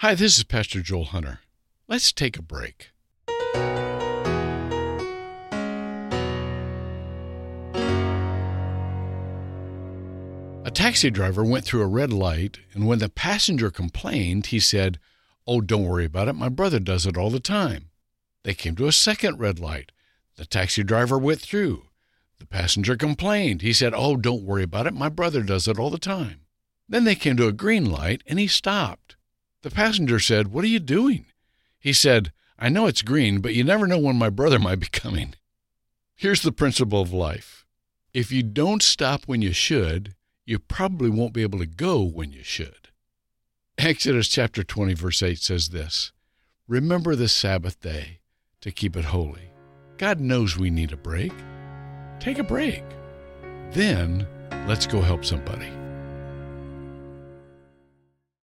Hi, this is Pastor Joel Hunter. Let's take a break. A taxi driver went through a red light, and when the passenger complained, he said, Oh, don't worry about it. My brother does it all the time. They came to a second red light. The taxi driver went through. The passenger complained. He said, Oh, don't worry about it. My brother does it all the time. Then they came to a green light, and he stopped. The passenger said, What are you doing? He said, I know it's green, but you never know when my brother might be coming. Here's the principle of life if you don't stop when you should, you probably won't be able to go when you should. Exodus chapter 20, verse 8 says this Remember the Sabbath day to keep it holy. God knows we need a break. Take a break. Then let's go help somebody.